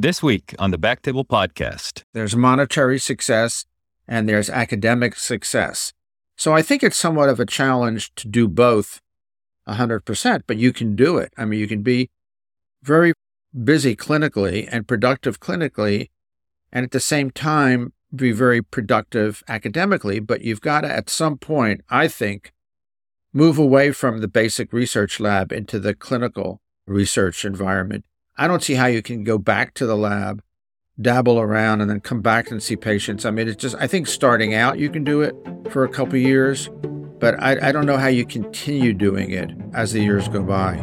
This week on the Backtable Podcast, there's monetary success and there's academic success. So I think it's somewhat of a challenge to do both 100%, but you can do it. I mean, you can be very busy clinically and productive clinically, and at the same time, be very productive academically. But you've got to, at some point, I think, move away from the basic research lab into the clinical research environment I don't see how you can go back to the lab, dabble around, and then come back and see patients. I mean, it's just, I think starting out, you can do it for a couple years, but I, I don't know how you continue doing it as the years go by.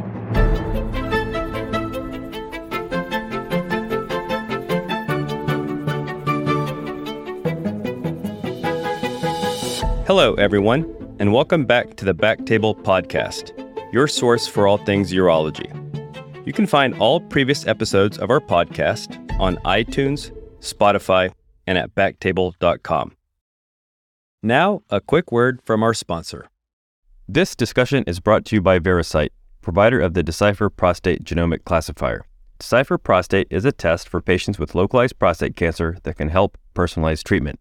Hello, everyone, and welcome back to the Backtable Podcast, your source for all things urology. You can find all previous episodes of our podcast on iTunes, Spotify, and at backtable.com. Now, a quick word from our sponsor. This discussion is brought to you by Veracyte, provider of the Decipher Prostate Genomic Classifier. Decipher Prostate is a test for patients with localized prostate cancer that can help personalize treatment.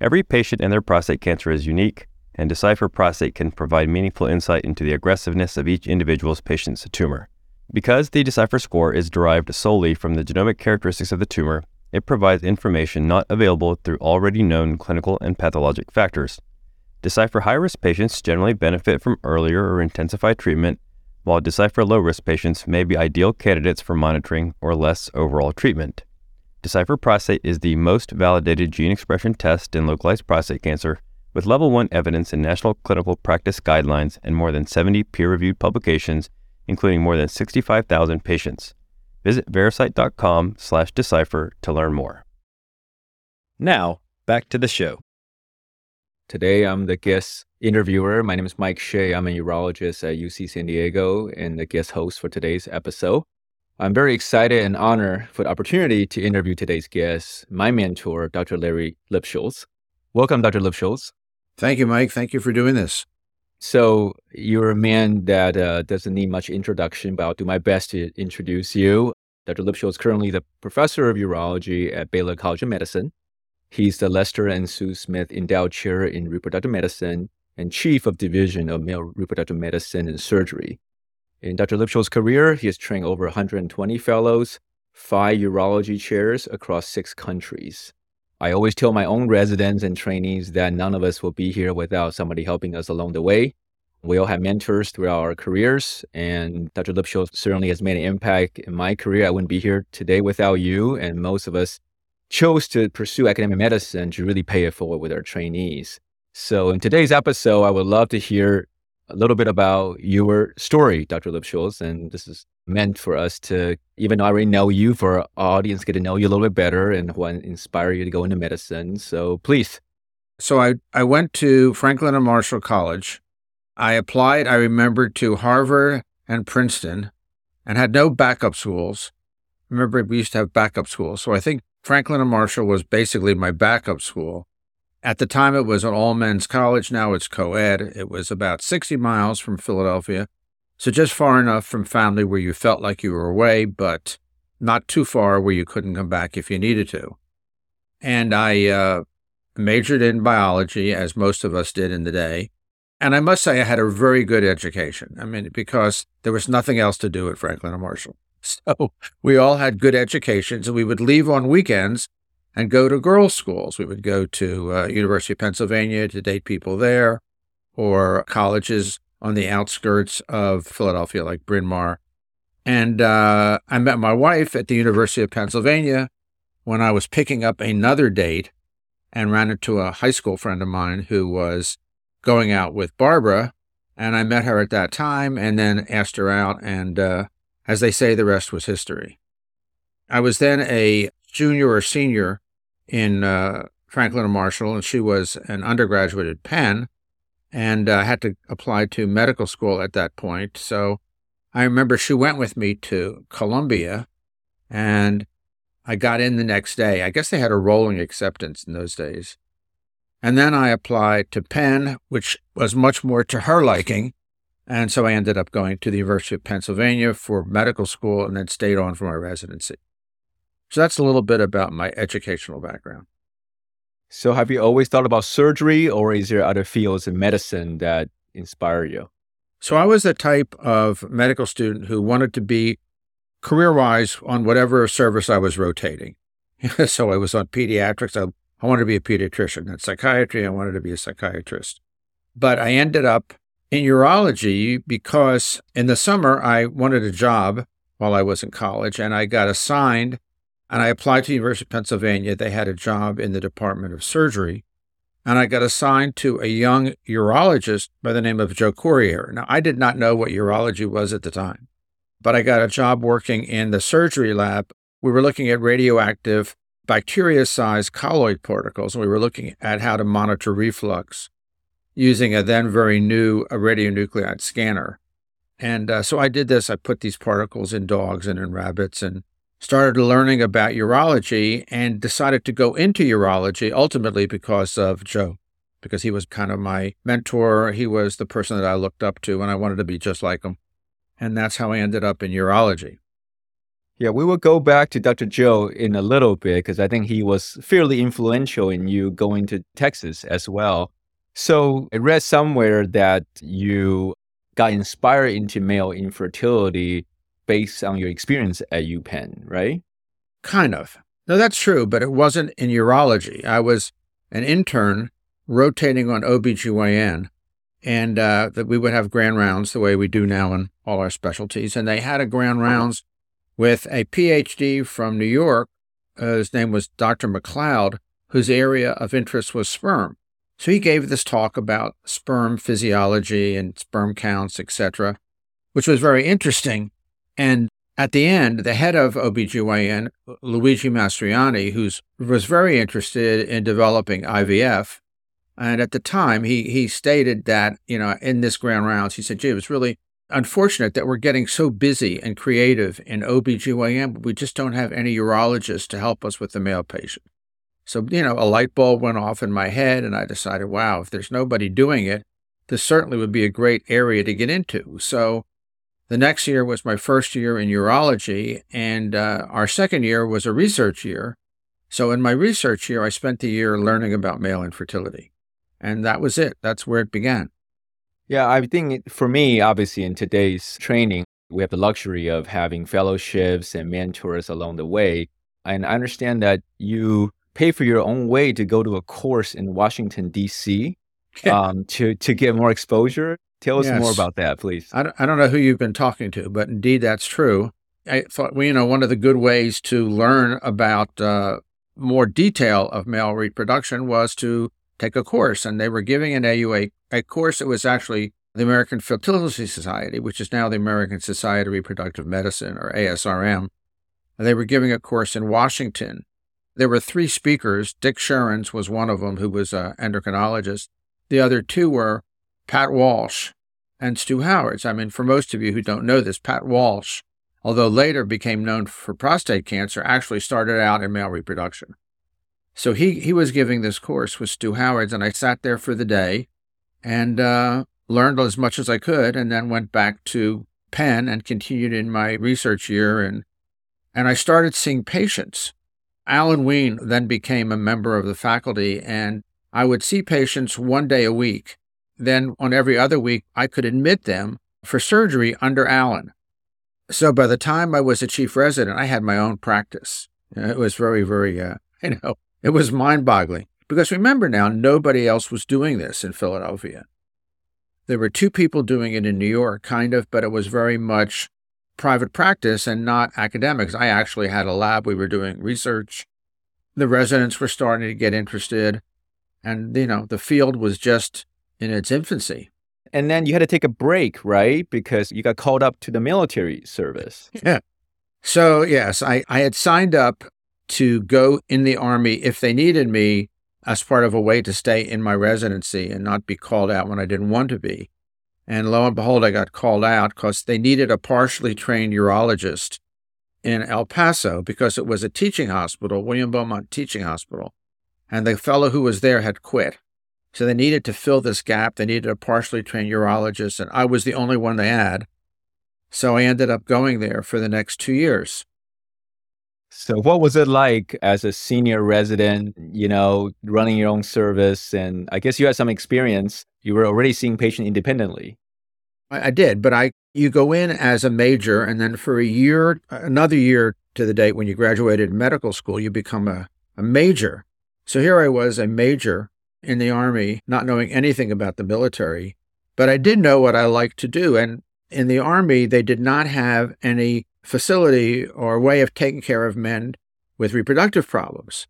Every patient and their prostate cancer is unique, and Decipher Prostate can provide meaningful insight into the aggressiveness of each individual's patient's tumor. Because the Decipher score is derived solely from the genomic characteristics of the tumor, it provides information not available through already known clinical and pathologic factors. Decipher high risk patients generally benefit from earlier or intensified treatment, while Decipher low risk patients may be ideal candidates for monitoring or less overall treatment. Decipher Prostate is the most validated gene expression test in localized prostate cancer, with level 1 evidence in national clinical practice guidelines and more than 70 peer reviewed publications including more than 65,000 patients. Visit Veracyte.com slash decipher to learn more. Now, back to the show. Today, I'm the guest interviewer. My name is Mike Hsieh. I'm a urologist at UC San Diego and the guest host for today's episode. I'm very excited and honored for the opportunity to interview today's guest, my mentor, Dr. Larry Lipshultz. Welcome, Dr. Lipshultz. Thank you, Mike. Thank you for doing this. So you're a man that uh, doesn't need much introduction, but I'll do my best to introduce you. Dr. Lipshultz is currently the professor of urology at Baylor College of Medicine. He's the Lester and Sue Smith Endowed Chair in Reproductive Medicine and Chief of Division of Male Reproductive Medicine and Surgery. In Dr. Lipshultz's career, he has trained over 120 fellows, five urology chairs across six countries. I always tell my own residents and trainees that none of us will be here without somebody helping us along the way. We all have mentors throughout our careers, and Dr. Lipshultz certainly has made an impact in my career. I wouldn't be here today without you, and most of us chose to pursue academic medicine to really pay it forward with our trainees. So, in today's episode, I would love to hear a little bit about your story, Dr. Lipshultz, and this is meant for us to, even though I already know you, for our audience, get to know you a little bit better and to inspire you to go into medicine. So please. So I, I went to Franklin and Marshall College. I applied, I remember, to Harvard and Princeton and had no backup schools. Remember, we used to have backup schools. So I think Franklin and Marshall was basically my backup school. At the time, it was an all men's college. Now it's co ed. It was about 60 miles from Philadelphia. So just far enough from family where you felt like you were away, but not too far where you couldn't come back if you needed to. And I uh, majored in biology, as most of us did in the day. And I must say, I had a very good education. I mean, because there was nothing else to do at Franklin and Marshall. So we all had good educations, and we would leave on weekends and go to girls' schools. We would go to uh, University of Pennsylvania to date people there, or colleges on the outskirts of Philadelphia, like Bryn Mawr. And uh, I met my wife at the University of Pennsylvania when I was picking up another date and ran into a high school friend of mine who was going out with Barbara. And I met her at that time and then asked her out. And uh, as they say, the rest was history. I was then a junior or senior in uh, Franklin and Marshall, and she was an undergraduate at Penn and uh, had to apply to medical school at that point. So I remember she went with me to Columbia and I got in the next day. I guess they had a rolling acceptance in those days. And then I applied to Penn, which was much more to her liking. And so I ended up going to the University of Pennsylvania for medical school and then stayed on for my residency. So that's a little bit about my educational background. So, have you always thought about surgery, or is there other fields in medicine that inspire you? So, I was the type of medical student who wanted to be career wise on whatever service I was rotating. so, I was on pediatrics. I, I wanted to be a pediatrician. At psychiatry, I wanted to be a psychiatrist. But I ended up in urology because in the summer I wanted a job while I was in college and I got assigned and I applied to the University of Pennsylvania. They had a job in the Department of Surgery and I got assigned to a young urologist by the name of Joe Corriere. Now, I did not know what urology was at the time, but I got a job working in the surgery lab. We were looking at radioactive bacteria sized colloid particles, and we were looking at how to monitor reflux using a then very new radionuclide scanner. And uh, so I did this. I put these particles in dogs and in rabbits and started learning about urology and decided to go into urology ultimately because of Joe, because he was kind of my mentor. He was the person that I looked up to and I wanted to be just like him. And that's how I ended up in urology. Yeah, we will go back to Dr. Joe in a little bit because I think he was fairly influential in you going to Texas as well. So I read somewhere that you got inspired into male infertility based on your experience at UPenn, right? Kind of. No, that's true, but it wasn't in urology. I was an intern rotating on OBGYN, and uh, that we would have grand rounds the way we do now in all our specialties. And they had a grand rounds with a PhD from New York. Uh, his name was Dr. MacLeod, whose area of interest was sperm. So he gave this talk about sperm physiology and sperm counts, etc., which was very interesting. And at the end, the head of OBGYN, Luigi Mastroianni, who was very interested in developing IVF, and at the time he he stated that, you know, in this grand rounds, he said, gee, it was really unfortunate that we're getting so busy and creative in OBGYN, but we just don't have any urologists to help us with the male patient. So, you know, a light bulb went off in my head, and I decided, wow, if there's nobody doing it, this certainly would be a great area to get into. So, the next year was my first year in urology, and uh, our second year was a research year. So, in my research year, I spent the year learning about male infertility. And that was it. That's where it began. Yeah, I think for me, obviously, in today's training, we have the luxury of having fellowships and mentors along the way. And I understand that you pay for your own way to go to a course in Washington D.C. um, to to get more exposure. Tell us yes. more about that, please. I don't, I don't know who you've been talking to, but indeed that's true. I thought, well, you know, one of the good ways to learn about uh, more detail of male reproduction was to take a course, and they were giving an AUA a course that was actually the American Fertility Society, which is now the American Society of Reproductive Medicine or ASRM. And they were giving a course in Washington there were three speakers. Dick Sherins was one of them, who was an endocrinologist. The other two were Pat Walsh and Stu Howards. I mean, for most of you who don't know this, Pat Walsh, although later became known for prostate cancer, actually started out in male reproduction. So he, he was giving this course with Stu Howards, and I sat there for the day and uh, learned as much as I could, and then went back to Penn and continued in my research year. And, and I started seeing patients Alan Wein then became a member of the faculty, and I would see patients one day a week. Then on every other week, I could admit them for surgery under Alan. So by the time I was a chief resident, I had my own practice. It was very, very, uh, you know, it was mind boggling. Because remember now, nobody else was doing this in Philadelphia. There were two people doing it in New York, kind of, but it was very much private practice and not academics. I actually had a lab. We were doing research. The residents were starting to get interested. And, you know, the field was just in its infancy. And then you had to take a break, right? Because you got called up to the military service. Yeah. So, yes, I, I had signed up to go in the Army if they needed me as part of a way to stay in my residency and not be called out when I didn't want to be. And lo and behold, I got called out because they needed a partially trained urologist in El Paso because it was a teaching hospital, William Beaumont Teaching Hospital. And the fellow who was there had quit. So they needed to fill this gap. They needed a partially trained urologist, and I was the only one they had. So I ended up going there for the next two years. So, what was it like as a senior resident, you know, running your own service? And I guess you had some experience. You were already seeing patients independently. I, I did, but I you go in as a major, and then for a year, another year to the date when you graduated medical school, you become a, a major. So here I was, a major in the Army, not knowing anything about the military, but I did know what I liked to do. And in the Army, they did not have any facility or way of taking care of men with reproductive problems.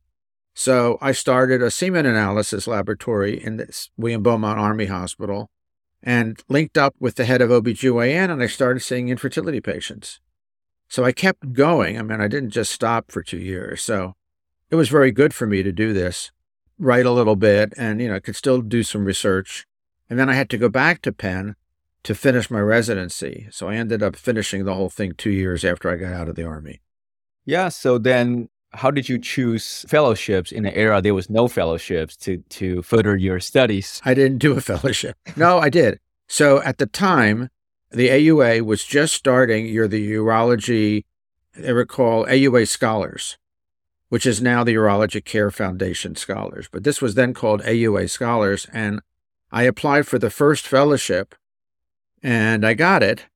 So I started a semen analysis laboratory in this William Beaumont Army Hospital and linked up with the head of OBGYN and I started seeing infertility patients. So I kept going. I mean, I didn't just stop for two years. So it was very good for me to do this, write a little bit, and, you know, could still do some research. And then I had to go back to Penn to finish my residency. So I ended up finishing the whole thing two years after I got out of the Army. Yeah. So then how did you choose fellowships in an era there was no fellowships to, to further your studies? I didn't do a fellowship. no, I did. So at the time, the AUA was just starting. You're the urology, they were called AUA scholars, which is now the Urology Care Foundation scholars. But this was then called AUA scholars. And I applied for the first fellowship and I got it.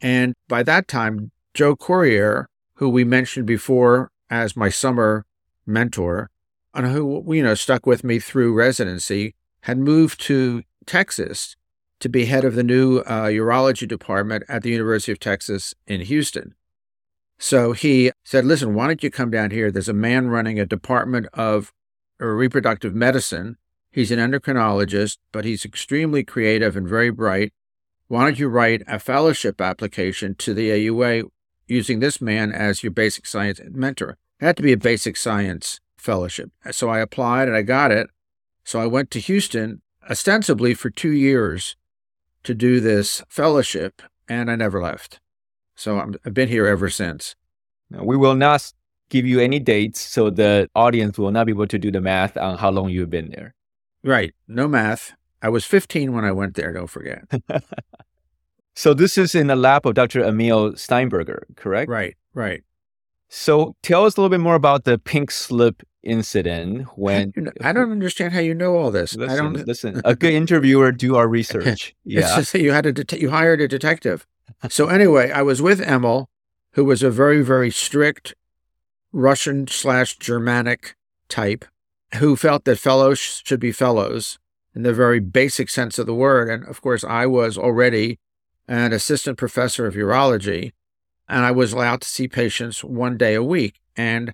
And by that time, Joe Corriere, who we mentioned before as my summer mentor, and who you know stuck with me through residency, had moved to Texas to be head of the new uh, urology department at the University of Texas in Houston. So he said, "Listen, why don't you come down here? There's a man running a department of uh, reproductive medicine. He's an endocrinologist, but he's extremely creative and very bright why don't you write a fellowship application to the AUA using this man as your basic science mentor? It had to be a basic science fellowship. So I applied and I got it. So I went to Houston ostensibly for two years to do this fellowship, and I never left. So i have been here ever since. We will not give you any dates, so the audience will not be able to do the math on how long you've been there. Right. No math. I was 15 when I went there, don't forget. so this is in the lab of Dr. Emil Steinberger, correct? Right, right. So tell us a little bit more about the pink slip incident when you know, I don't understand how you know all this. Listen, I don't listen. A good interviewer do our research. Yeah. you had a det- you hired a detective. So anyway, I was with Emil, who was a very, very strict Russian slash Germanic type who felt that fellows should be fellows in the very basic sense of the word. And of course, I was already an assistant professor of urology, and I was allowed to see patients one day a week. And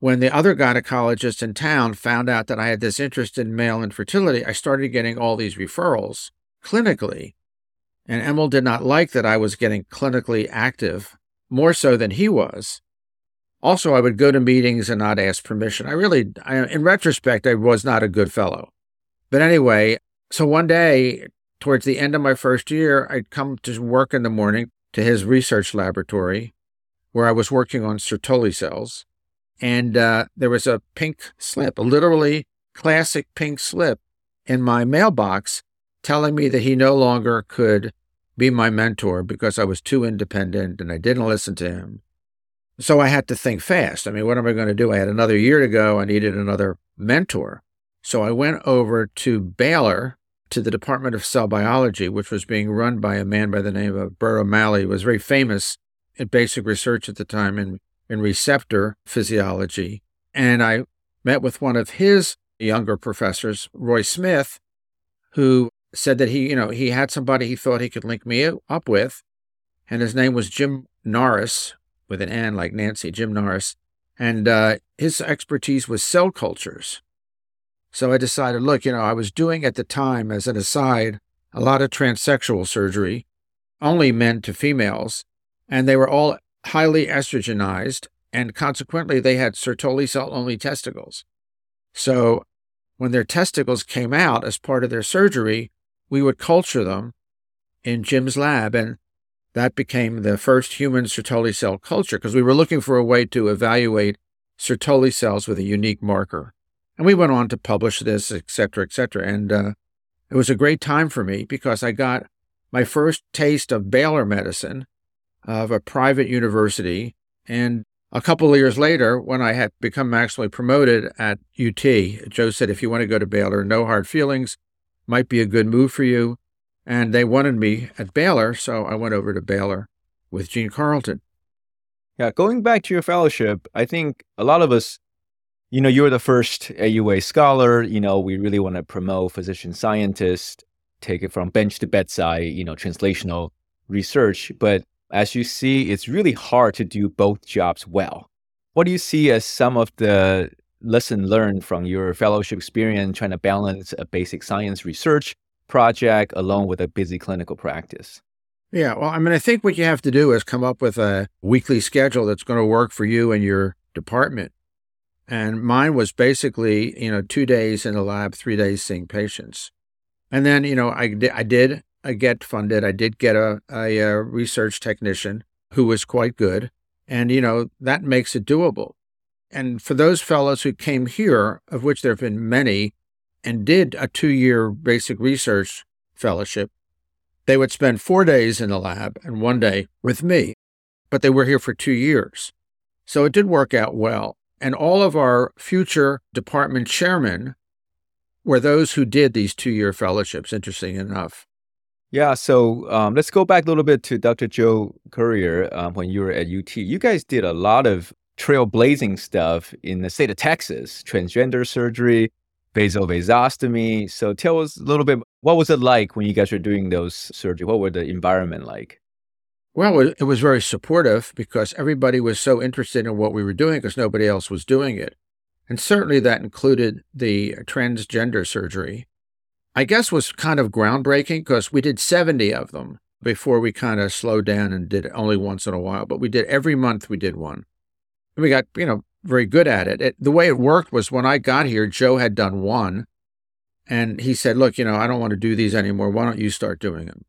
when the other gynecologist in town found out that I had this interest in male infertility, I started getting all these referrals clinically. And Emil did not like that I was getting clinically active more so than he was. Also, I would go to meetings and not ask permission. I really, I, in retrospect, I was not a good fellow. But anyway, so one day, towards the end of my first year, I'd come to work in the morning to his research laboratory where I was working on Sertoli cells. And uh, there was a pink slip, a literally classic pink slip in my mailbox telling me that he no longer could be my mentor because I was too independent and I didn't listen to him. So I had to think fast. I mean, what am I going to do? I had another year to go. I needed another mentor. So I went over to Baylor to the Department of Cell Biology, which was being run by a man by the name of Bert O'Malley, who was very famous in basic research at the time in, in receptor physiology. And I met with one of his younger professors, Roy Smith, who said that he, you know, he had somebody he thought he could link me up with, and his name was Jim Norris, with an N like Nancy, Jim Norris. And uh, his expertise was cell cultures. So I decided, look, you know, I was doing at the time, as an aside, a lot of transsexual surgery, only men to females, and they were all highly estrogenized, and consequently, they had Sertoli cell only testicles. So when their testicles came out as part of their surgery, we would culture them in Jim's lab, and that became the first human Sertoli cell culture because we were looking for a way to evaluate Sertoli cells with a unique marker. And we went on to publish this, et cetera, et cetera. And uh, it was a great time for me because I got my first taste of Baylor medicine of a private university. And a couple of years later, when I had become maximally promoted at UT, Joe said, if you want to go to Baylor, no hard feelings, might be a good move for you. And they wanted me at Baylor, so I went over to Baylor with Gene Carlton. Yeah, going back to your fellowship, I think a lot of us, you know, you're the first AUA scholar. You know, we really want to promote physician scientists, take it from bench to bedside, you know, translational research. But as you see, it's really hard to do both jobs well. What do you see as some of the lesson learned from your fellowship experience trying to balance a basic science research project along with a busy clinical practice? Yeah, well, I mean, I think what you have to do is come up with a weekly schedule that's going to work for you and your department. And mine was basically, you know, two days in the lab, three days seeing patients. And then, you know, I, did, I did I get funded. I did get a, a, a research technician who was quite good. And, you know, that makes it doable. And for those fellows who came here, of which there have been many, and did a two year basic research fellowship, they would spend four days in the lab and one day with me. But they were here for two years. So it did work out well. And all of our future department chairmen were those who did these two year fellowships, interesting enough. Yeah, so um, let's go back a little bit to Dr. Joe Corriere um, when you were at UT. You guys did a lot of trailblazing stuff in the state of Texas, transgender surgery, vasovasostomy. So tell us a little bit, what was it like when you guys were doing those surgery? What were the environment like? Well, it was very supportive because everybody was so interested in what we were doing because nobody else was doing it. And certainly that included the transgender surgery. I guess was kind of groundbreaking because we did 70 of them before we kind of slowed down and did it only once in a while. But we did every month we did one. We got, you know, very good at it. it. The way it worked was when I got here, Joe had done one. And he said, Look, you know, I don't want to do these anymore. Why don't you start doing them?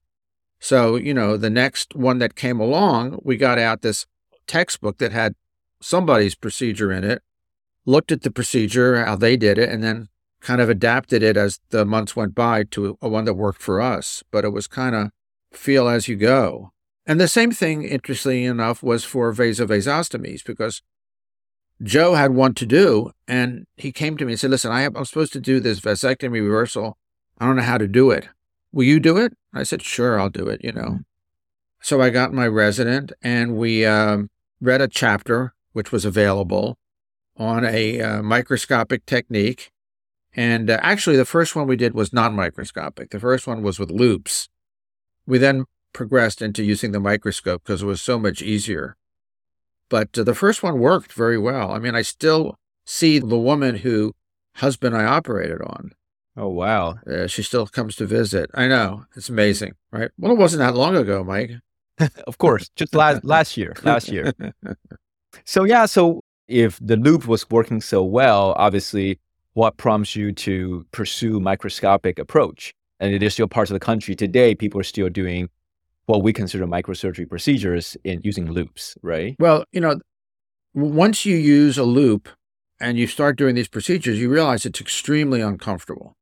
So, you know, the next one that came along, we got out this textbook that had somebody's procedure in it, looked at the procedure, how they did it, and then kind of adapted it as the months went by to a one that worked for us, but it was kind of feel as you go. And the same thing, interestingly enough, was for vasovasostomies because Joe had one to do, and he came to me and said, "Listen, I have, I'm supposed to do this vasectomy reversal. I don't know how to do it. Will you do it?" I said, "Sure, I'll do it." You know. So I got my resident, and we um, read a chapter which was available on a uh, microscopic technique and uh, actually, the first one we did was non microscopic. The first one was with loops. We then progressed into using the microscope because it was so much easier. But uh, the first one worked very well. I mean, I still see the woman who husband I operated on. Oh, wow. Uh, she still comes to visit. I know. It's amazing, right? Well, it wasn't that long ago, Mike. of course, just last last year, last year. so yeah, so if the loop was working so well, obviously what prompts you to pursue microscopic approach? And it is still parts of the country today, people are still doing what we consider microsurgery procedures in using loops, right? Well, you know, once you use a loop and you start doing these procedures, you realize it's extremely uncomfortable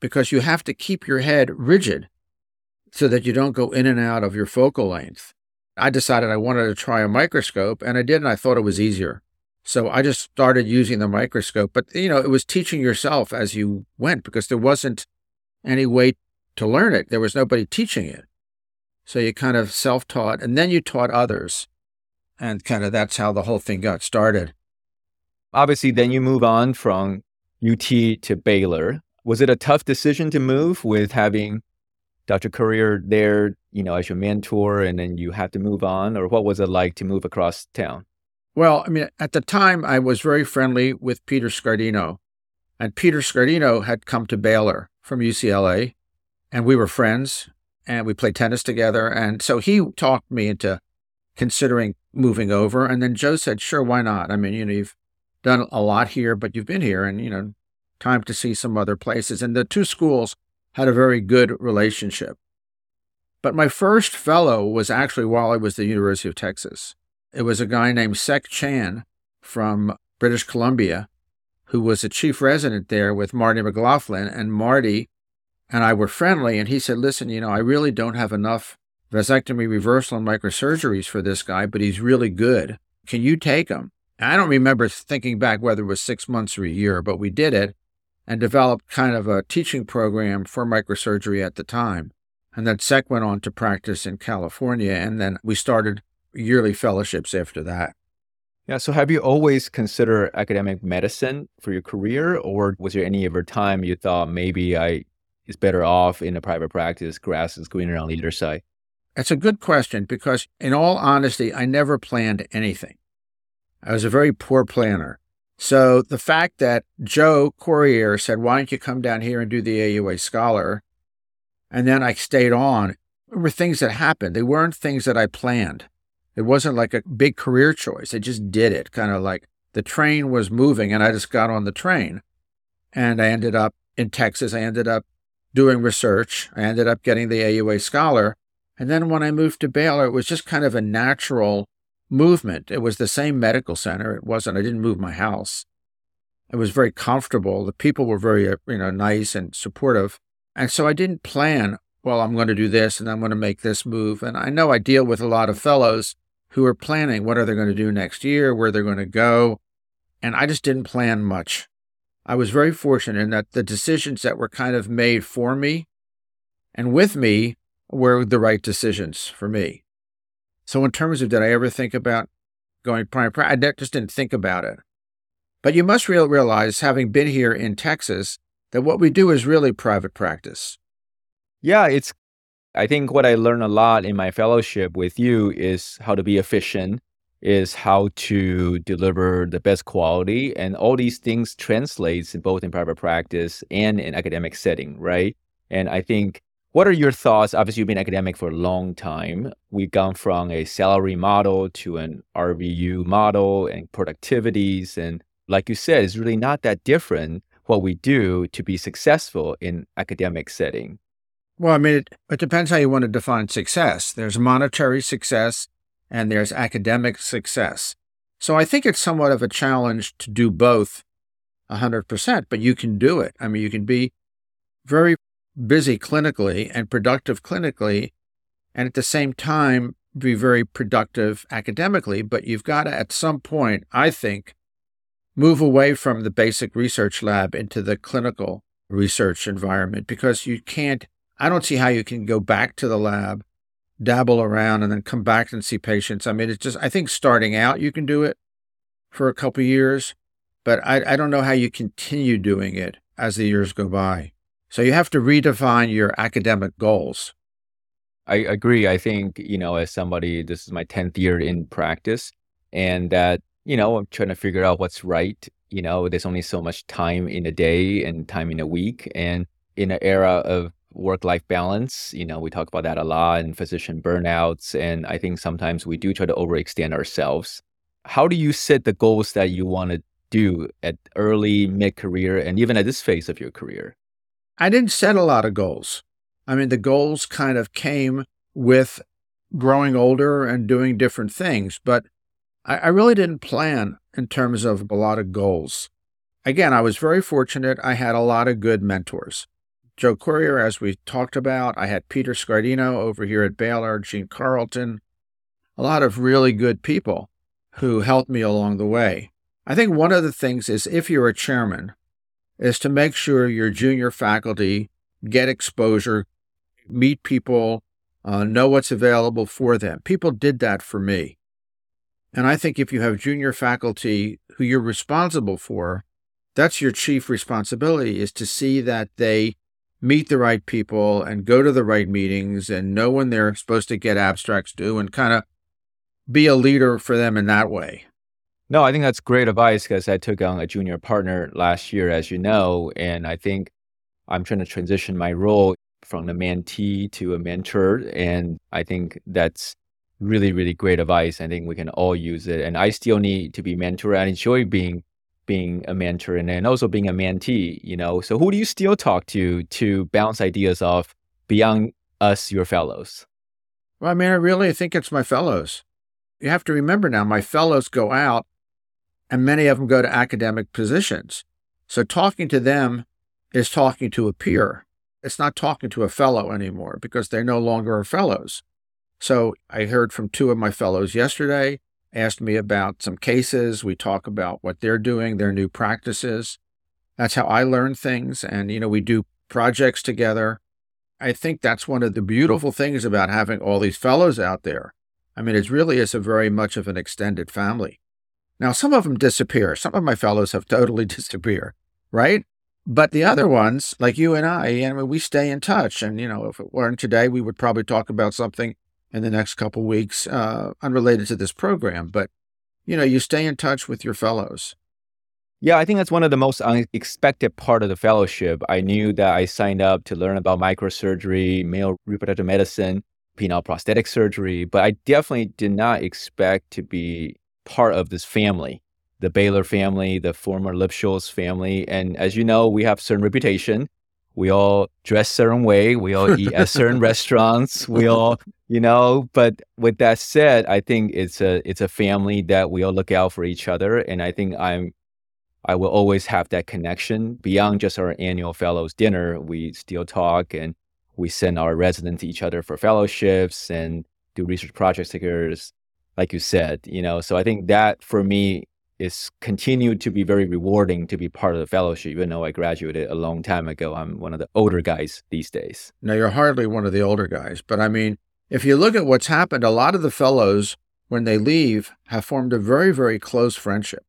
because you have to keep your head rigid so that you don't go in and out of your focal length. I decided I wanted to try a microscope and I did, and I thought it was easier. So I just started using the microscope, but you know, it was teaching yourself as you went because there wasn't any way to learn it. There was nobody teaching it. So you kind of self taught and then you taught others. And kind of that's how the whole thing got started. Obviously, then you move on from UT to Baylor. Was it a tough decision to move with having Dr. Corriere there, you know, as your mentor, and then you had to move on? Or what was it like to move across town? Well, I mean, at the time, I was very friendly with Peter Scardino. And Peter Scardino had come to Baylor from UCLA, and we were friends, and we played tennis together. And so he talked me into considering moving over. And then Joe said, sure, why not? I mean, you know, you've done a lot here, but you've been here, and, you know, time to see some other places. And the two schools had a very good relationship. But my first fellow was actually while I was at the University of Texas. It was a guy named Sek Chan from British Columbia who was a chief resident there with Marty McLaughlin. And Marty and I were friendly. And he said, Listen, you know, I really don't have enough vasectomy reversal and microsurgeries for this guy, but he's really good. Can you take him? I don't remember thinking back whether it was six months or a year, but we did it and developed kind of a teaching program for microsurgery at the time. And then Sec went on to practice in California, and then we started yearly fellowships after that. Yeah. So have you always considered academic medicine for your career, or was there any ever time you thought maybe I is better off in a private practice, grass is greener on the other side? That's a good question because, in all honesty, I never planned anything. I was a very poor planner. So the fact that Joe Corriere said, Why don't you come down here and do the AUA Scholar? And then I stayed on were things that happened. They weren't things that I planned. It wasn't like a big career choice. I just did it, kind of like the train was moving and I just got on the train. And I ended up in Texas. I ended up doing research. I ended up getting the AUA Scholar. And then when I moved to Baylor, it was just kind of a natural movement. It was the same medical center. It wasn't, I didn't move my house. It was very comfortable. The people were very, uh, you know, nice and supportive. And so I didn't plan, well, I'm going to do this and I'm going to make this move. And I know I deal with a lot of fellows who are planning what are they going to do next year, where they're going to go. And I just didn't plan much. I was very fortunate in that the decisions that were kind of made for me and with me were the right decisions for me. So, in terms of did I ever think about going private, I just didn't think about it. But you must realize, having been here in Texas, that what we do is really private practice. Yeah, it's I think what I learned a lot in my fellowship with you is how to be efficient, is how to deliver the best quality, and all these things translates both in private practice and in academic setting, right? And I think what are your thoughts? Obviously, you've been academic for a long time. We've gone from a salary model to an RVU model and productivities. And like you said, it's really not that different what we do to be successful in academic setting. Well, I mean, it, it depends how you want to define success. There's monetary success and there's academic success. So I think it's somewhat of a challenge to do both 100%, but you can do it. I mean, you can be very busy clinically and productive clinically, and at the same time, be very productive academically. But you've got to, at some point, I think, move away from the basic research lab into the clinical research environment because you can't I don't see how you can go back to the lab, dabble around, and then come back and see patients. I mean, it's just, I think starting out, you can do it for a couple years, but I, I don't know how you continue doing it as the years go by. So you have to redefine your academic goals. I agree. I think, you know, as somebody, this is my 10th year in practice, and that, you know, I'm trying to figure out what's right. You know, there's only so much time in a day and time in a week. And in an era of work life balance. You know, we talk about that a lot and physician burnouts. And I think sometimes we do try to overextend ourselves. How do you set the goals that you want to do at early, mid career, and even at this phase of your career? I didn't set a lot of goals. I mean, the goals kind of came with growing older and doing different things, but I, I really didn't plan in terms of a lot of goals. Again, I was very fortunate. I had a lot of good mentors. Joe Corriere, as we talked about. I had Peter Scardino over here at Baylor, Gene Carlton, a lot of really good people who helped me along the way. I think one of the things is if you're a chairman, is to make sure your junior faculty get exposure, meet people, uh, know what's available for them. People did that for me. And I think if you have junior faculty who you're responsible for, that's your chief responsibility is to see that they meet the right people and go to the right meetings and know when they're supposed to get abstracts due and kind of be a leader for them in that way. No, I think that's great advice because I took on a junior partner last year, as you know, and I think I'm trying to transition my role from a mentee to a mentor. And I think that's really, really great advice. I think we can all use it. And I still need to be mentor. I enjoy being being a mentor and then also being a mentee, you know. So who do you still talk to to bounce ideas off beyond us, your fellows? Well, I mean, I really think it's my fellows. You have to remember now, my fellows go out and many of them go to academic positions. So talking to them is talking to a peer. It's not talking to a fellow anymore because they're no longer fellows. So I heard from two of my fellows yesterday asked me about some cases. We talk about what they're doing, their new practices. That's how I learn things. And, you know, we do projects together. I think that's one of the beautiful things about having all these fellows out there. I mean, it really is a very much of an extended family. Now, some of them disappear. Some of my fellows have totally disappeared, right? But the other ones, like you and I, I mean, we stay in touch. And, you know, if it weren't today, we would probably talk about something in the next couple weeks uh, unrelated to this program. But, you know, you stay in touch with your fellows. Yeah, I think that's one of the most unexpected part of the fellowship. I knew that I signed up to learn about microsurgery, male reproductive medicine, penile prosthetic surgery, but I definitely did not expect to be part of this family, the Baylor family, the former Lipshultz family. And as you know, we have certain reputation. We all dress certain way. We all eat at certain restaurants. We all, you know. But with that said, I think it's a it's a family that we all look out for each other, and I think I'm I will always have that connection beyond just our annual fellows dinner. We still talk and we send our residents to each other for fellowships and do research projects together. Like you said, you know, so I think that for me is continued to be very rewarding to be part of the fellowship, even though I graduated a long time ago. I'm one of the older guys these days. Now, you're hardly one of the older guys, but I mean, if you look at what's happened, a lot of the fellows, when they leave, have formed a very, very close friendship.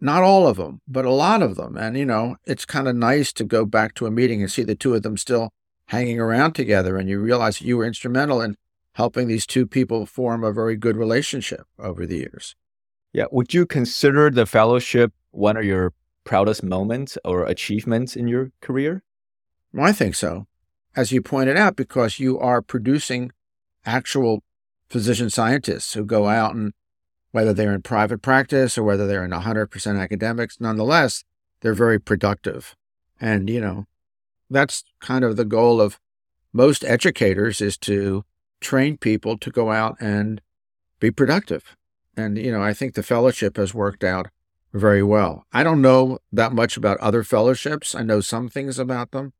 Not all of them, but a lot of them. And, you know, it's kind of nice to go back to a meeting and see the two of them still hanging around together. And you realize you were instrumental in helping these two people form a very good relationship over the years. Yeah. Would you consider the fellowship one of your proudest moments or achievements in your career? Well, I think so. As you pointed out, because you are producing actual physician scientists who go out and whether they're in private practice or whether they're in 100% academics, nonetheless, they're very productive. And, you know, that's kind of the goal of most educators is to train people to go out and be productive. And, you know, I think the fellowship has worked out very well. I don't know that much about other fellowships. I know some things about them,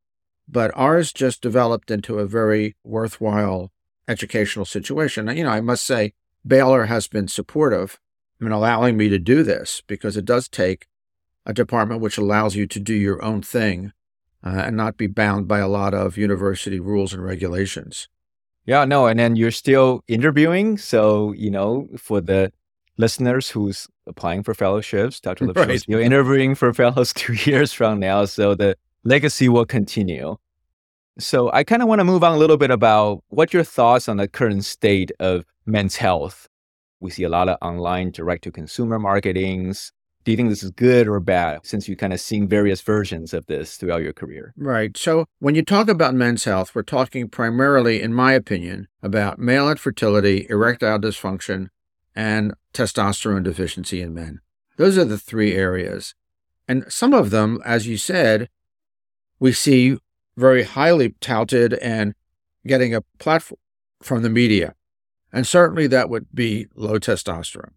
but ours just developed into a very worthwhile educational situation. You know, I must say, Baylor has been supportive in allowing me to do this because it does take a department which allows you to do your own thing uh, and not be bound by a lot of university rules and regulations. Yeah, no, and then you're still interviewing. So, you know, for the listeners who's applying for fellowships, Dr. Lipshultz, right. you're interviewing for fellows two years from now. So the legacy will continue. So I kind of want to move on a little bit about what your thoughts on the current state of men's health. We see a lot of online direct to consumer marketings. Do you think this is good or bad since you've kind of seen various versions of this throughout your career? Right. So when you talk about men's health, we're talking primarily, in my opinion, about male infertility, erectile dysfunction, and testosterone deficiency in men. Those are the three areas. And some of them, as you said, we see very highly touted and getting a platform from the media. And certainly that would be low testosterone.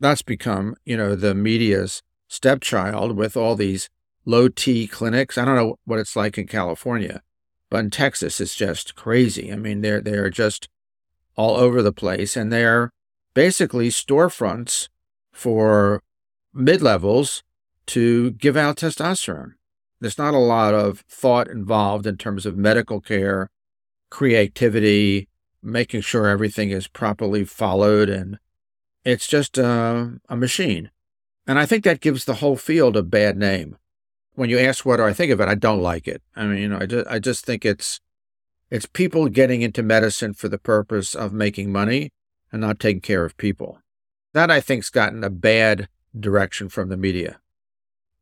That's become, you know, the media's stepchild with all these low T clinics. I don't know what it's like in California, but in Texas it's just crazy. I mean, they're they're just all over the place and they're basically storefronts for mid-levels to give out testosterone. There's not a lot of thought involved in terms of medical care, creativity, making sure everything is properly followed. And it's just a, a machine. And I think that gives the whole field a bad name. When you ask what do I think of it, I don't like it. I mean, you know, I just, I just think it's it's people getting into medicine for the purpose of making money and not taking care of people. That I think's gotten a bad direction from the media.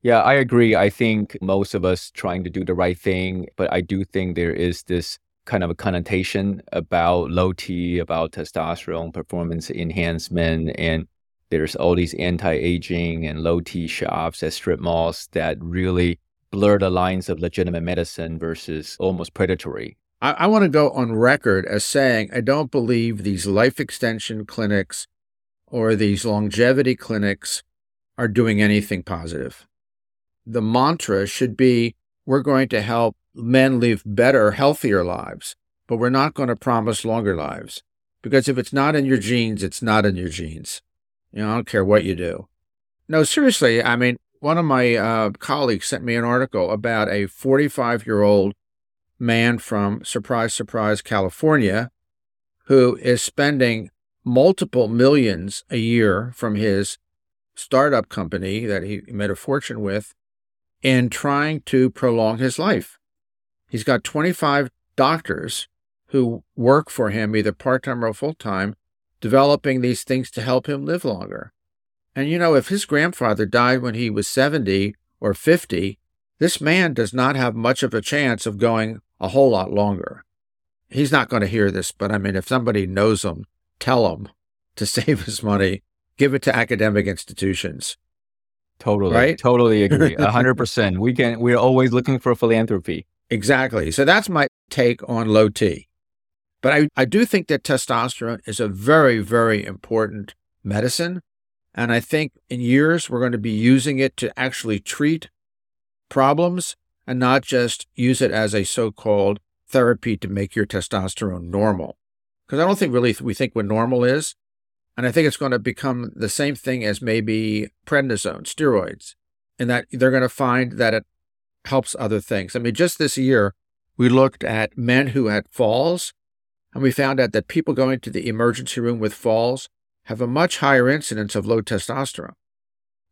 Yeah, I agree. I think most of us trying to do the right thing, but I do think there is this kind of a connotation about low T, about testosterone performance enhancement, and there's all these anti-aging and low T shops at strip malls that really blur the lines of legitimate medicine versus almost predatory. I, I want to go on record as saying I don't believe these life extension clinics or these longevity clinics are doing anything positive the mantra should be we're going to help men live better, healthier lives, but we're not going to promise longer lives. Because if it's not in your genes, it's not in your genes. You know, I don't care what you do. No, seriously, I mean, one of my uh, colleagues sent me an article about a 45 year old man from, surprise, surprise, California, who is spending multiple millions a year from his startup company that he made a fortune with in trying to prolong his life. He's got 25 doctors who work for him, either part time or full time, developing these things to help him live longer. And you know, if his grandfather died when he was 70 or 50, this man does not have much of a chance of going a whole lot longer. He's not going to hear this, but I mean, if somebody knows him, tell him to save his money, give it to academic institutions. Totally. Right? Totally agree. A hundred percent. We can we're always looking for philanthropy. Exactly. So that's my take on low T. But I, I do think that testosterone is a very, very important medicine. And I think in years we're going to be using it to actually treat problems and not just use it as a so called therapy to make your testosterone normal. Because I don't think really we think what normal is. And I think it's going to become the same thing as maybe prednisone, steroids, in that they're going to find that it helps other things. I mean, just this year, we looked at men who had falls, and we found out that people going to the emergency room with falls have a much higher incidence of low testosterone.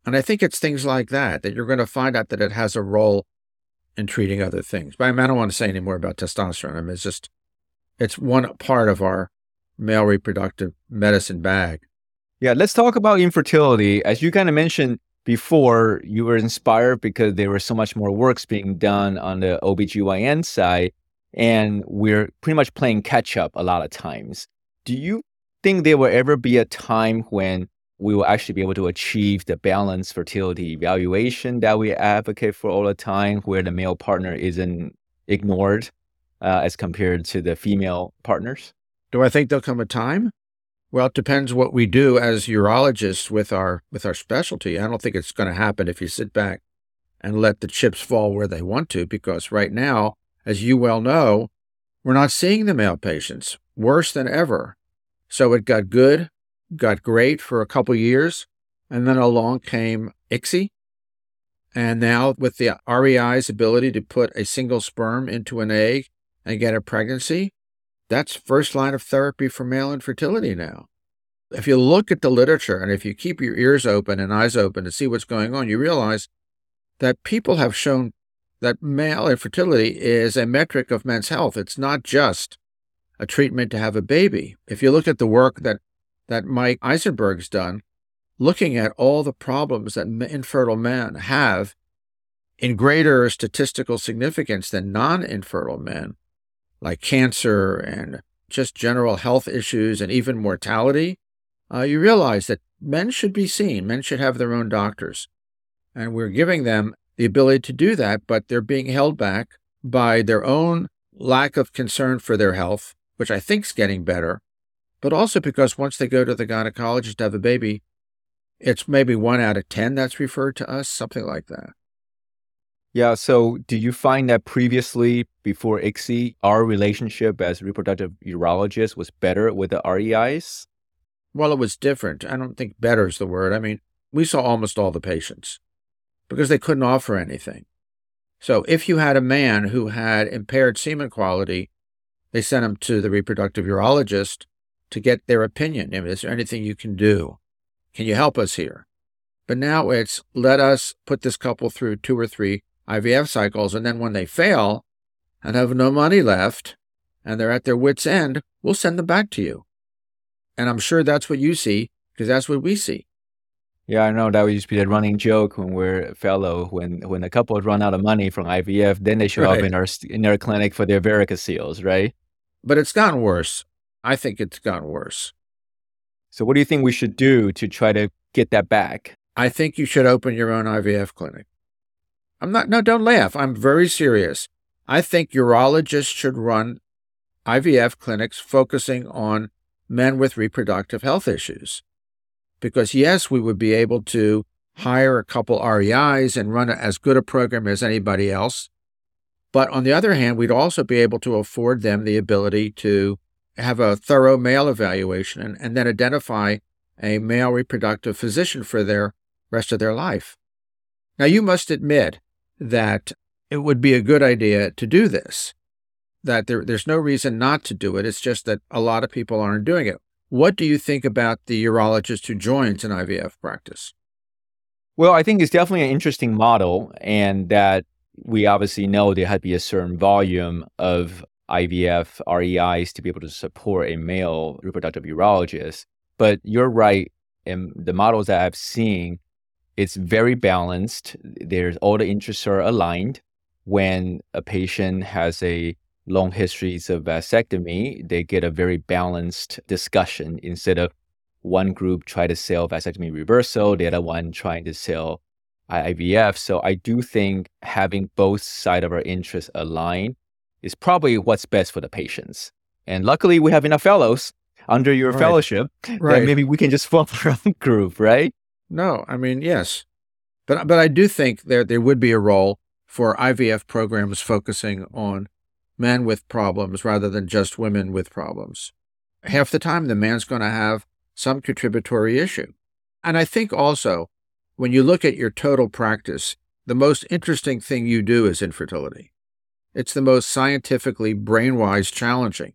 And I think it's things like that that you're going to find out that it has a role in treating other things. But I don't want to say any more about testosterone. I mean, it's just, it's one part of our male reproductive medicine bag. Yeah, let's talk about infertility. As you kind of mentioned before, you were inspired because there was so much more works being done on the OBGYN side, and we're pretty much playing catch up a lot of times. Do you think there will ever be a time when we will actually be able to achieve the balanced fertility evaluation that we advocate for all the time, where the male partner isn't ignored uh, as compared to the female partners? Do I think there'll come a time? Well, it depends what we do as urologists with our with our specialty. I don't think it's going to happen if you sit back and let the chips fall where they want to, because right now, as you well know, we're not seeing the male patients worse than ever. So it got good, got great for a couple years, and then along came ICSI. And now with the REI's ability to put a single sperm into an egg and get a pregnancy, that's first line of therapy for male infertility now. If you look at the literature and if you keep your ears open and eyes open to see what's going on, you realize that people have shown that male infertility is a metric of men's health. It's not just a treatment to have a baby. If you look at the work that, that Mike Eisenberg's done, looking at all the problems that infertile men have in greater statistical significance than non infertile men, like cancer and just general health issues and even mortality, uh, you realize that men should be seen. Men should have their own doctors. And we're giving them the ability to do that, but they're being held back by their own lack of concern for their health, which I think is getting better, but also because once they go to the gynecologist to have a baby, it's maybe one out of 10 that's referred to us, something like that. Yeah. So, do you find that previously, before ICSI, our relationship as reproductive urologists was better with the REIs? Well, it was different. I don't think better is the word. I mean, we saw almost all the patients because they couldn't offer anything. So, if you had a man who had impaired semen quality, they sent him to the reproductive urologist to get their opinion. Is there anything you can do? Can you help us here? But now it's let us put this couple through two or three IVF cycles. And then when they fail and have no money left and they're at their wits' end, we'll send them back to you. And I'm sure that's what you see because that's what we see. Yeah, I know that used to be the running joke when we're fellow. When when a couple run out of money from IVF, then they show right. up in our in our clinic for their varicoceles, right? But it's gotten worse. I think it's gotten worse. So, what do you think we should do to try to get that back? I think you should open your own IVF clinic. I'm not, no, don't laugh. I'm very serious. I think urologists should run IVF clinics focusing on men with reproductive health issues. Because, yes, we would be able to hire a couple REIs and run as good a program as anybody else. But on the other hand, we'd also be able to afford them the ability to have a thorough male evaluation and, and then identify a male reproductive physician for their rest of their life. Now, you must admit that it would be a good idea to do this, that there, there's no reason not to do it. It's just that a lot of people aren't doing it. What do you think about the urologist who joins an IVF practice? Well, I think it's definitely an interesting model, and that we obviously know there had to be a certain volume of IVF REIs to be able to support a male reproductive urologist. But you're right. In the models that I've seen, it's very balanced. There's all the interests are aligned. When a patient has a long histories of vasectomy, they get a very balanced discussion instead of one group try to sell vasectomy reversal, the other one trying to sell IVF. So I do think having both side of our interests aligned is probably what's best for the patients. And luckily, we have enough fellows under your right. fellowship right. that maybe we can just form our own group, right? No, I mean yes, but but I do think there there would be a role for IVF programs focusing on men with problems rather than just women with problems. Half the time, the man's going to have some contributory issue, and I think also when you look at your total practice, the most interesting thing you do is infertility. It's the most scientifically brainwise challenging.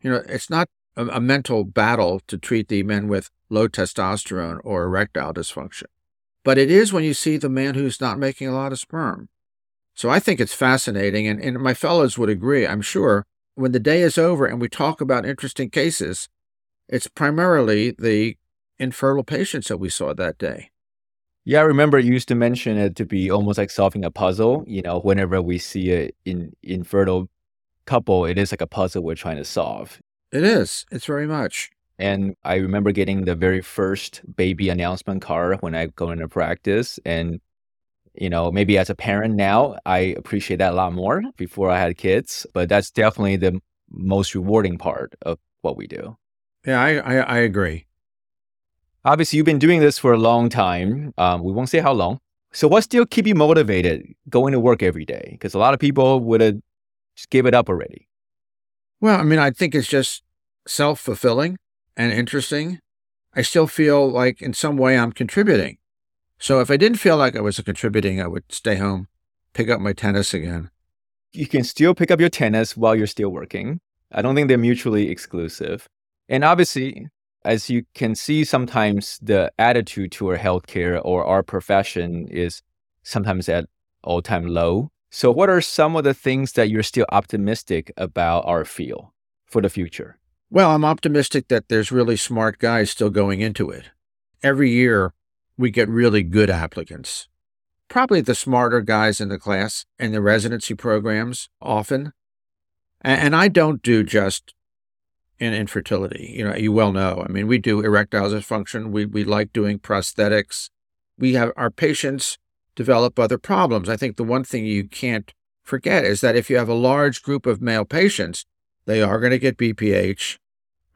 You know, it's not a, a mental battle to treat the men with low testosterone or erectile dysfunction, but it is when you see the man who's not making a lot of sperm. So I think it's fascinating, and, and my fellows would agree, I'm sure. When the day is over and we talk about interesting cases, it's primarily the infertile patients that we saw that day. Yeah, I remember you used to mention it to be almost like solving a puzzle. You know, whenever we see an in, infertile couple, it is like a puzzle we're trying to solve. It is. It's very much. And I remember getting the very first baby announcement card when I go into practice. And, you know, maybe as a parent now, I appreciate that a lot more before I had kids. But that's definitely the most rewarding part of what we do. Yeah, I, I, I agree obviously you've been doing this for a long time. Um, we won't say how long. So what still keep you motivated going to work every day? Because a lot of people would have just give it up already. Well, I mean, I think it's just self fulfilling and interesting. I still feel like in some way I'm contributing. So if I didn't feel like I was contributing, I would stay home, pick up my tennis again. You can still pick up your tennis while you're still working. I don't think they're mutually exclusive. And obviously, as you can see, sometimes the attitude to our healthcare or our profession is sometimes at all time low. So, what are some of the things that you're still optimistic about our field for the future? Well, I'm optimistic that there's really smart guys still going into it. Every year, we get really good applicants. Probably the smarter guys in the class and the residency programs often. And I don't do just in infertility. You know, you well know. I mean, we do erectile dysfunction. We we like doing prosthetics. We have our patients develop other problems. I think the one thing you can't forget is that if you have a large group of male patients, they are going to get BPH.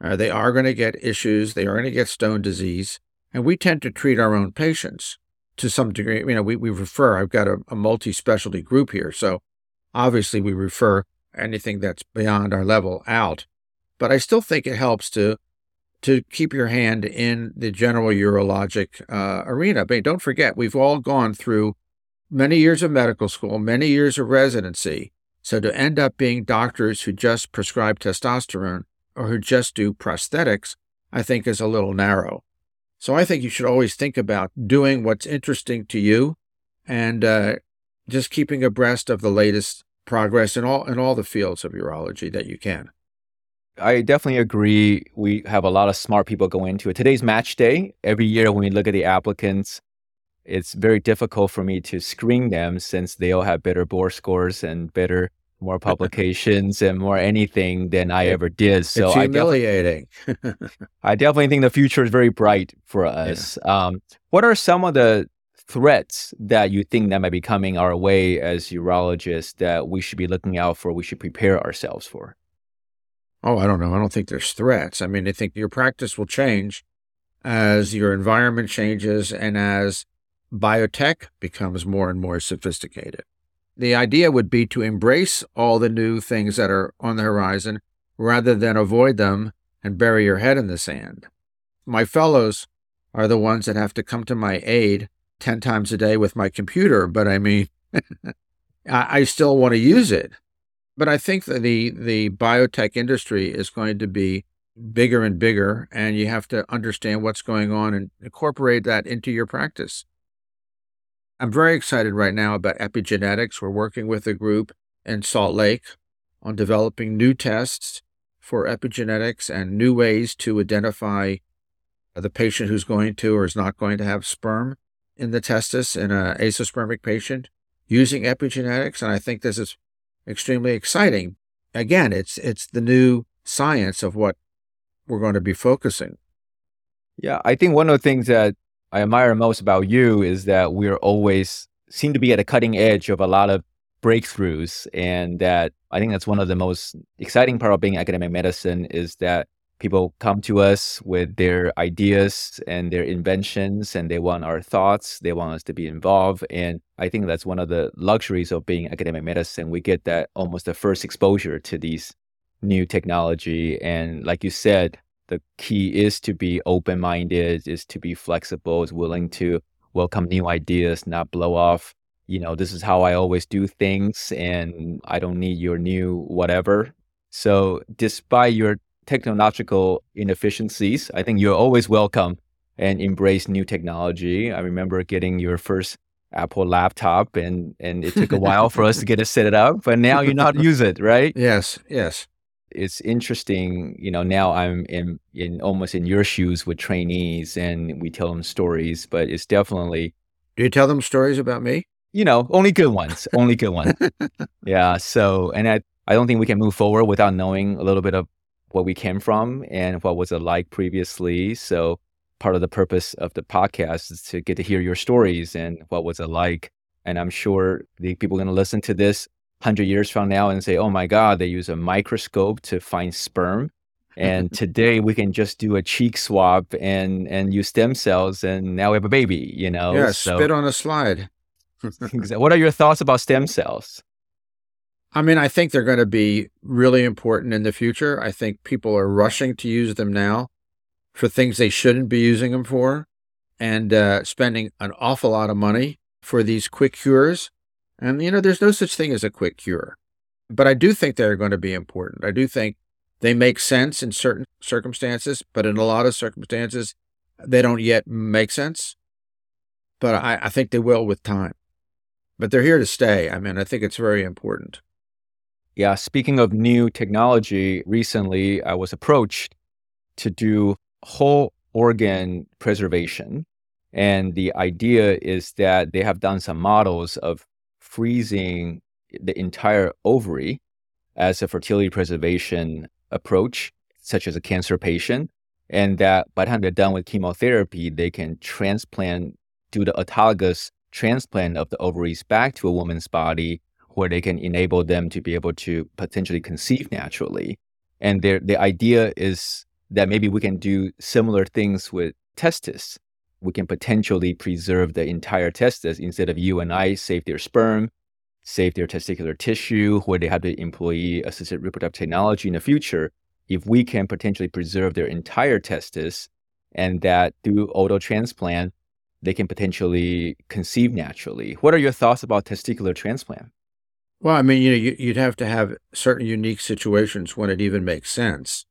Uh, they are going to get issues. They are going to get stone disease. And we tend to treat our own patients to some degree. You know, we, we refer, I've got a, a multi specialty group here. So obviously, we refer anything that's beyond our level out but I still think it helps to to keep your hand in the general urologic uh, arena. But don't forget, we've all gone through many years of medical school, many years of residency. So to end up being doctors who just prescribe testosterone or who just do prosthetics, I think is a little narrow. So I think you should always think about doing what's interesting to you and uh, just keeping abreast of the latest progress in all in all the fields of urology that you can. I definitely agree. We have a lot of smart people going into it. Today's match day. Every year when we look at the applicants, it's very difficult for me to screen them since they all have better board scores and better more publications and more anything than I ever did. So it's humiliating. I, def- I definitely think the future is very bright for us. Yeah. Um, what are some of the threats that you think that might be coming our way as urologists that we should be looking out for? We should prepare ourselves for. Oh, I don't know. I don't think there's threats. I mean, I think your practice will change as your environment changes and as biotech becomes more and more sophisticated. The idea would be to embrace all the new things that are on the horizon rather than avoid them and bury your head in the sand. My fellows are the ones that have to come to my aid 10 times a day with my computer, but I mean, I, I still want to use it. But I think that the, the biotech industry is going to be bigger and bigger, and you have to understand what's going on and incorporate that into your practice. I'm very excited right now about epigenetics. We're working with a group in Salt Lake on developing new tests for epigenetics and new ways to identify the patient who's going to or is not going to have sperm in the testis in an azoospermic patient using epigenetics. And I think this is extremely exciting. Again, it's it's the new science of what we're going to be focusing. Yeah, I think one of the things that I admire most about you is that we're always seem to be at the cutting edge of a lot of breakthroughs and that I think that's one of the most exciting part of being academic medicine is that people come to us with their ideas and their inventions and they want our thoughts they want us to be involved and i think that's one of the luxuries of being academic medicine. We get that almost the first exposure to these new technology and like you said the key is to be open-minded is to be flexible is willing to welcome new ideas not blow off. You know this is how i always do things and i don't need your new whatever. So despite your technological inefficiencies. I think you're always welcome and embrace new technology. I remember getting your first Apple laptop and and it took a while for us to get it set up, but now you know how to use it, right? Yes, yes. It's interesting, you know, now I'm in in almost in your shoes with trainees and we tell them stories, but it's definitely Do you tell them stories about me? You know, only good ones. only good ones. yeah. So and I I don't think we can move forward without knowing a little bit of where we came from and what was it like previously. So part of the purpose of the podcast is to get to hear your stories and what was it like. And I'm sure the people are going to listen to this 100 years from now and say, oh my God, they use a microscope to find sperm. And today we can just do a cheek swab and, and use stem cells and now we have a baby, you know? Yeah, so, spit on a slide. what are your thoughts about stem cells? I mean, I think they're going to be really important in the future. I think people are rushing to use them now for things they shouldn't be using them for and uh, spending an awful lot of money for these quick cures. And, you know, there's no such thing as a quick cure. But I do think they're going to be important. I do think they make sense in certain circumstances, but in a lot of circumstances, they don't yet make sense. But I, I think they will with time. But they're here to stay. I mean, I think it's very important. Yeah, speaking of new technology, recently I was approached to do whole organ preservation. And the idea is that they have done some models of freezing the entire ovary as a fertility preservation approach, such as a cancer patient. And that by the time they're done with chemotherapy, they can transplant, do the autologous transplant of the ovaries back to a woman's body where they can enable them to be able to potentially conceive naturally. And their, the idea is that maybe we can do similar things with testis. We can potentially preserve the entire testis instead of you and I save their sperm, save their testicular tissue, where they have to employ assisted reproductive technology in the future. If we can potentially preserve their entire testis and that through auto transplant, they can potentially conceive naturally. What are your thoughts about testicular transplant? Well, I mean, you know, you'd have to have certain unique situations when it even makes sense.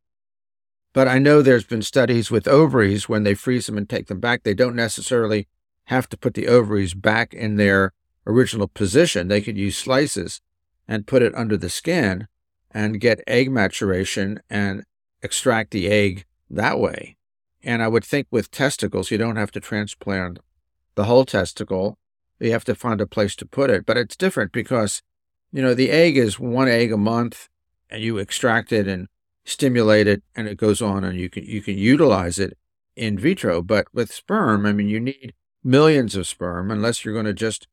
But I know there's been studies with ovaries when they freeze them and take them back, they don't necessarily have to put the ovaries back in their original position. They could use slices and put it under the skin and get egg maturation and extract the egg that way. And I would think with testicles, you don't have to transplant the whole testicle. You have to find a place to put it. But it's different because you know, the egg is one egg a month, and you extract it and stimulate it, and it goes on, and you can you can utilize it in vitro. But with sperm, I mean, you need millions of sperm unless you're going to just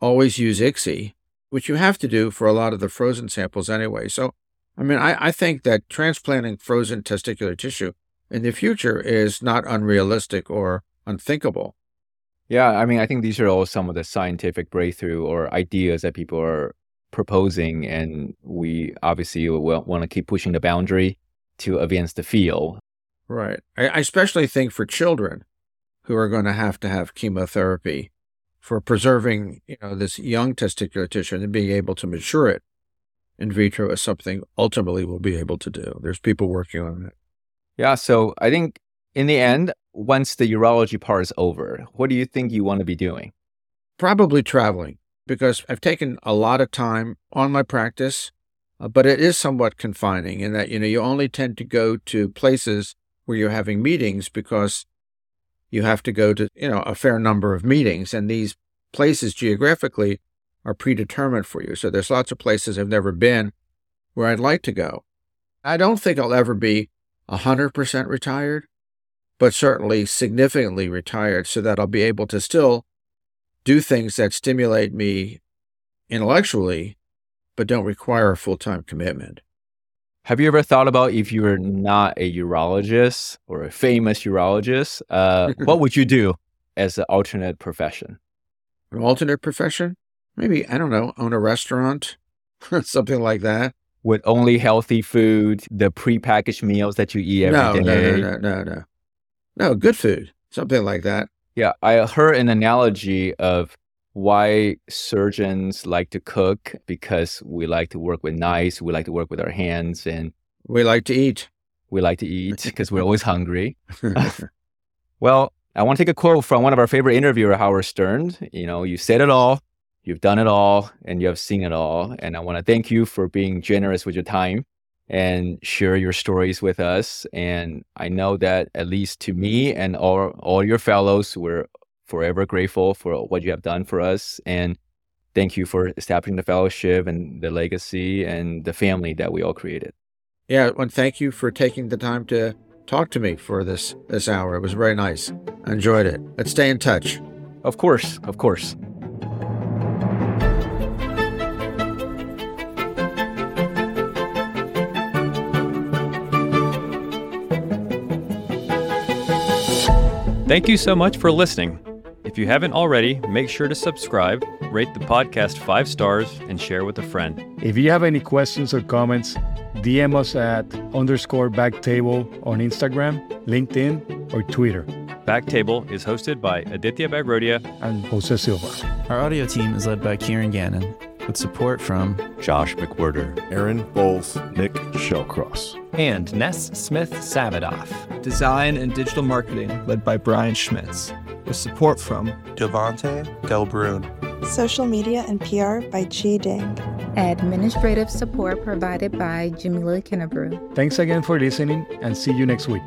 always use ICSI, which you have to do for a lot of the frozen samples anyway. So, I mean, I, I think that transplanting frozen testicular tissue in the future is not unrealistic or unthinkable. Yeah, I mean, I think these are all some of the scientific breakthrough or ideas that people are proposing, and we obviously want to keep pushing the boundary to advance the field. Right. I, I especially think for children who are going to have to have chemotherapy for preserving, you know, this young testicular tissue and being able to mature it in vitro is something ultimately we'll be able to do. There's people working on it. Yeah. So I think in the end, once the urology part is over, what do you think you want to be doing? Probably traveling because I've taken a lot of time on my practice, uh, but it is somewhat confining in that, you know, you only tend to go to places where you're having meetings because you have to go to, you know, a fair number of meetings. And these places geographically are predetermined for you. So there's lots of places I've never been where I'd like to go. I don't think I'll ever be 100% retired, but certainly significantly retired so that I'll be able to still do things that stimulate me intellectually, but don't require a full time commitment. Have you ever thought about if you were not a urologist or a famous urologist, uh, what would you do as an alternate profession? An alternate profession? Maybe, I don't know, own a restaurant, something like that. With only healthy food, the prepackaged meals that you eat every no, day. No, no, no, no, no. No, good food, something like that. Yeah, I heard an analogy of why surgeons like to cook because we like to work with knives, we like to work with our hands, and we like to eat. We like to eat because we're always hungry. well, I want to take a quote from one of our favorite interviewer, Howard Stern. You know, you said it all, you've done it all, and you have seen it all. And I want to thank you for being generous with your time and share your stories with us. And I know that at least to me and all, all your fellows, we're forever grateful for what you have done for us. And thank you for establishing the fellowship and the legacy and the family that we all created. Yeah, and thank you for taking the time to talk to me for this this hour. It was very nice. I enjoyed it. Let's stay in touch. Of course, of course. Thank you so much for listening. If you haven't already, make sure to subscribe, rate the podcast five stars, and share with a friend. If you have any questions or comments, DM us at underscore backtable on Instagram, LinkedIn, or Twitter. Backtable is hosted by Aditya Bagrodia and Jose Silva. Our audio team is led by Kieran Gannon with support from Josh McWhirter, Aaron Bowles, Nick Shellcross, and Ness Smith Savadoff. Design and digital marketing led by Brian Schmitz, with support from Devante Delbrun. Social media and PR by Chi Ding. Administrative support provided by Jamila Kennebrew. Thanks again for listening and see you next week.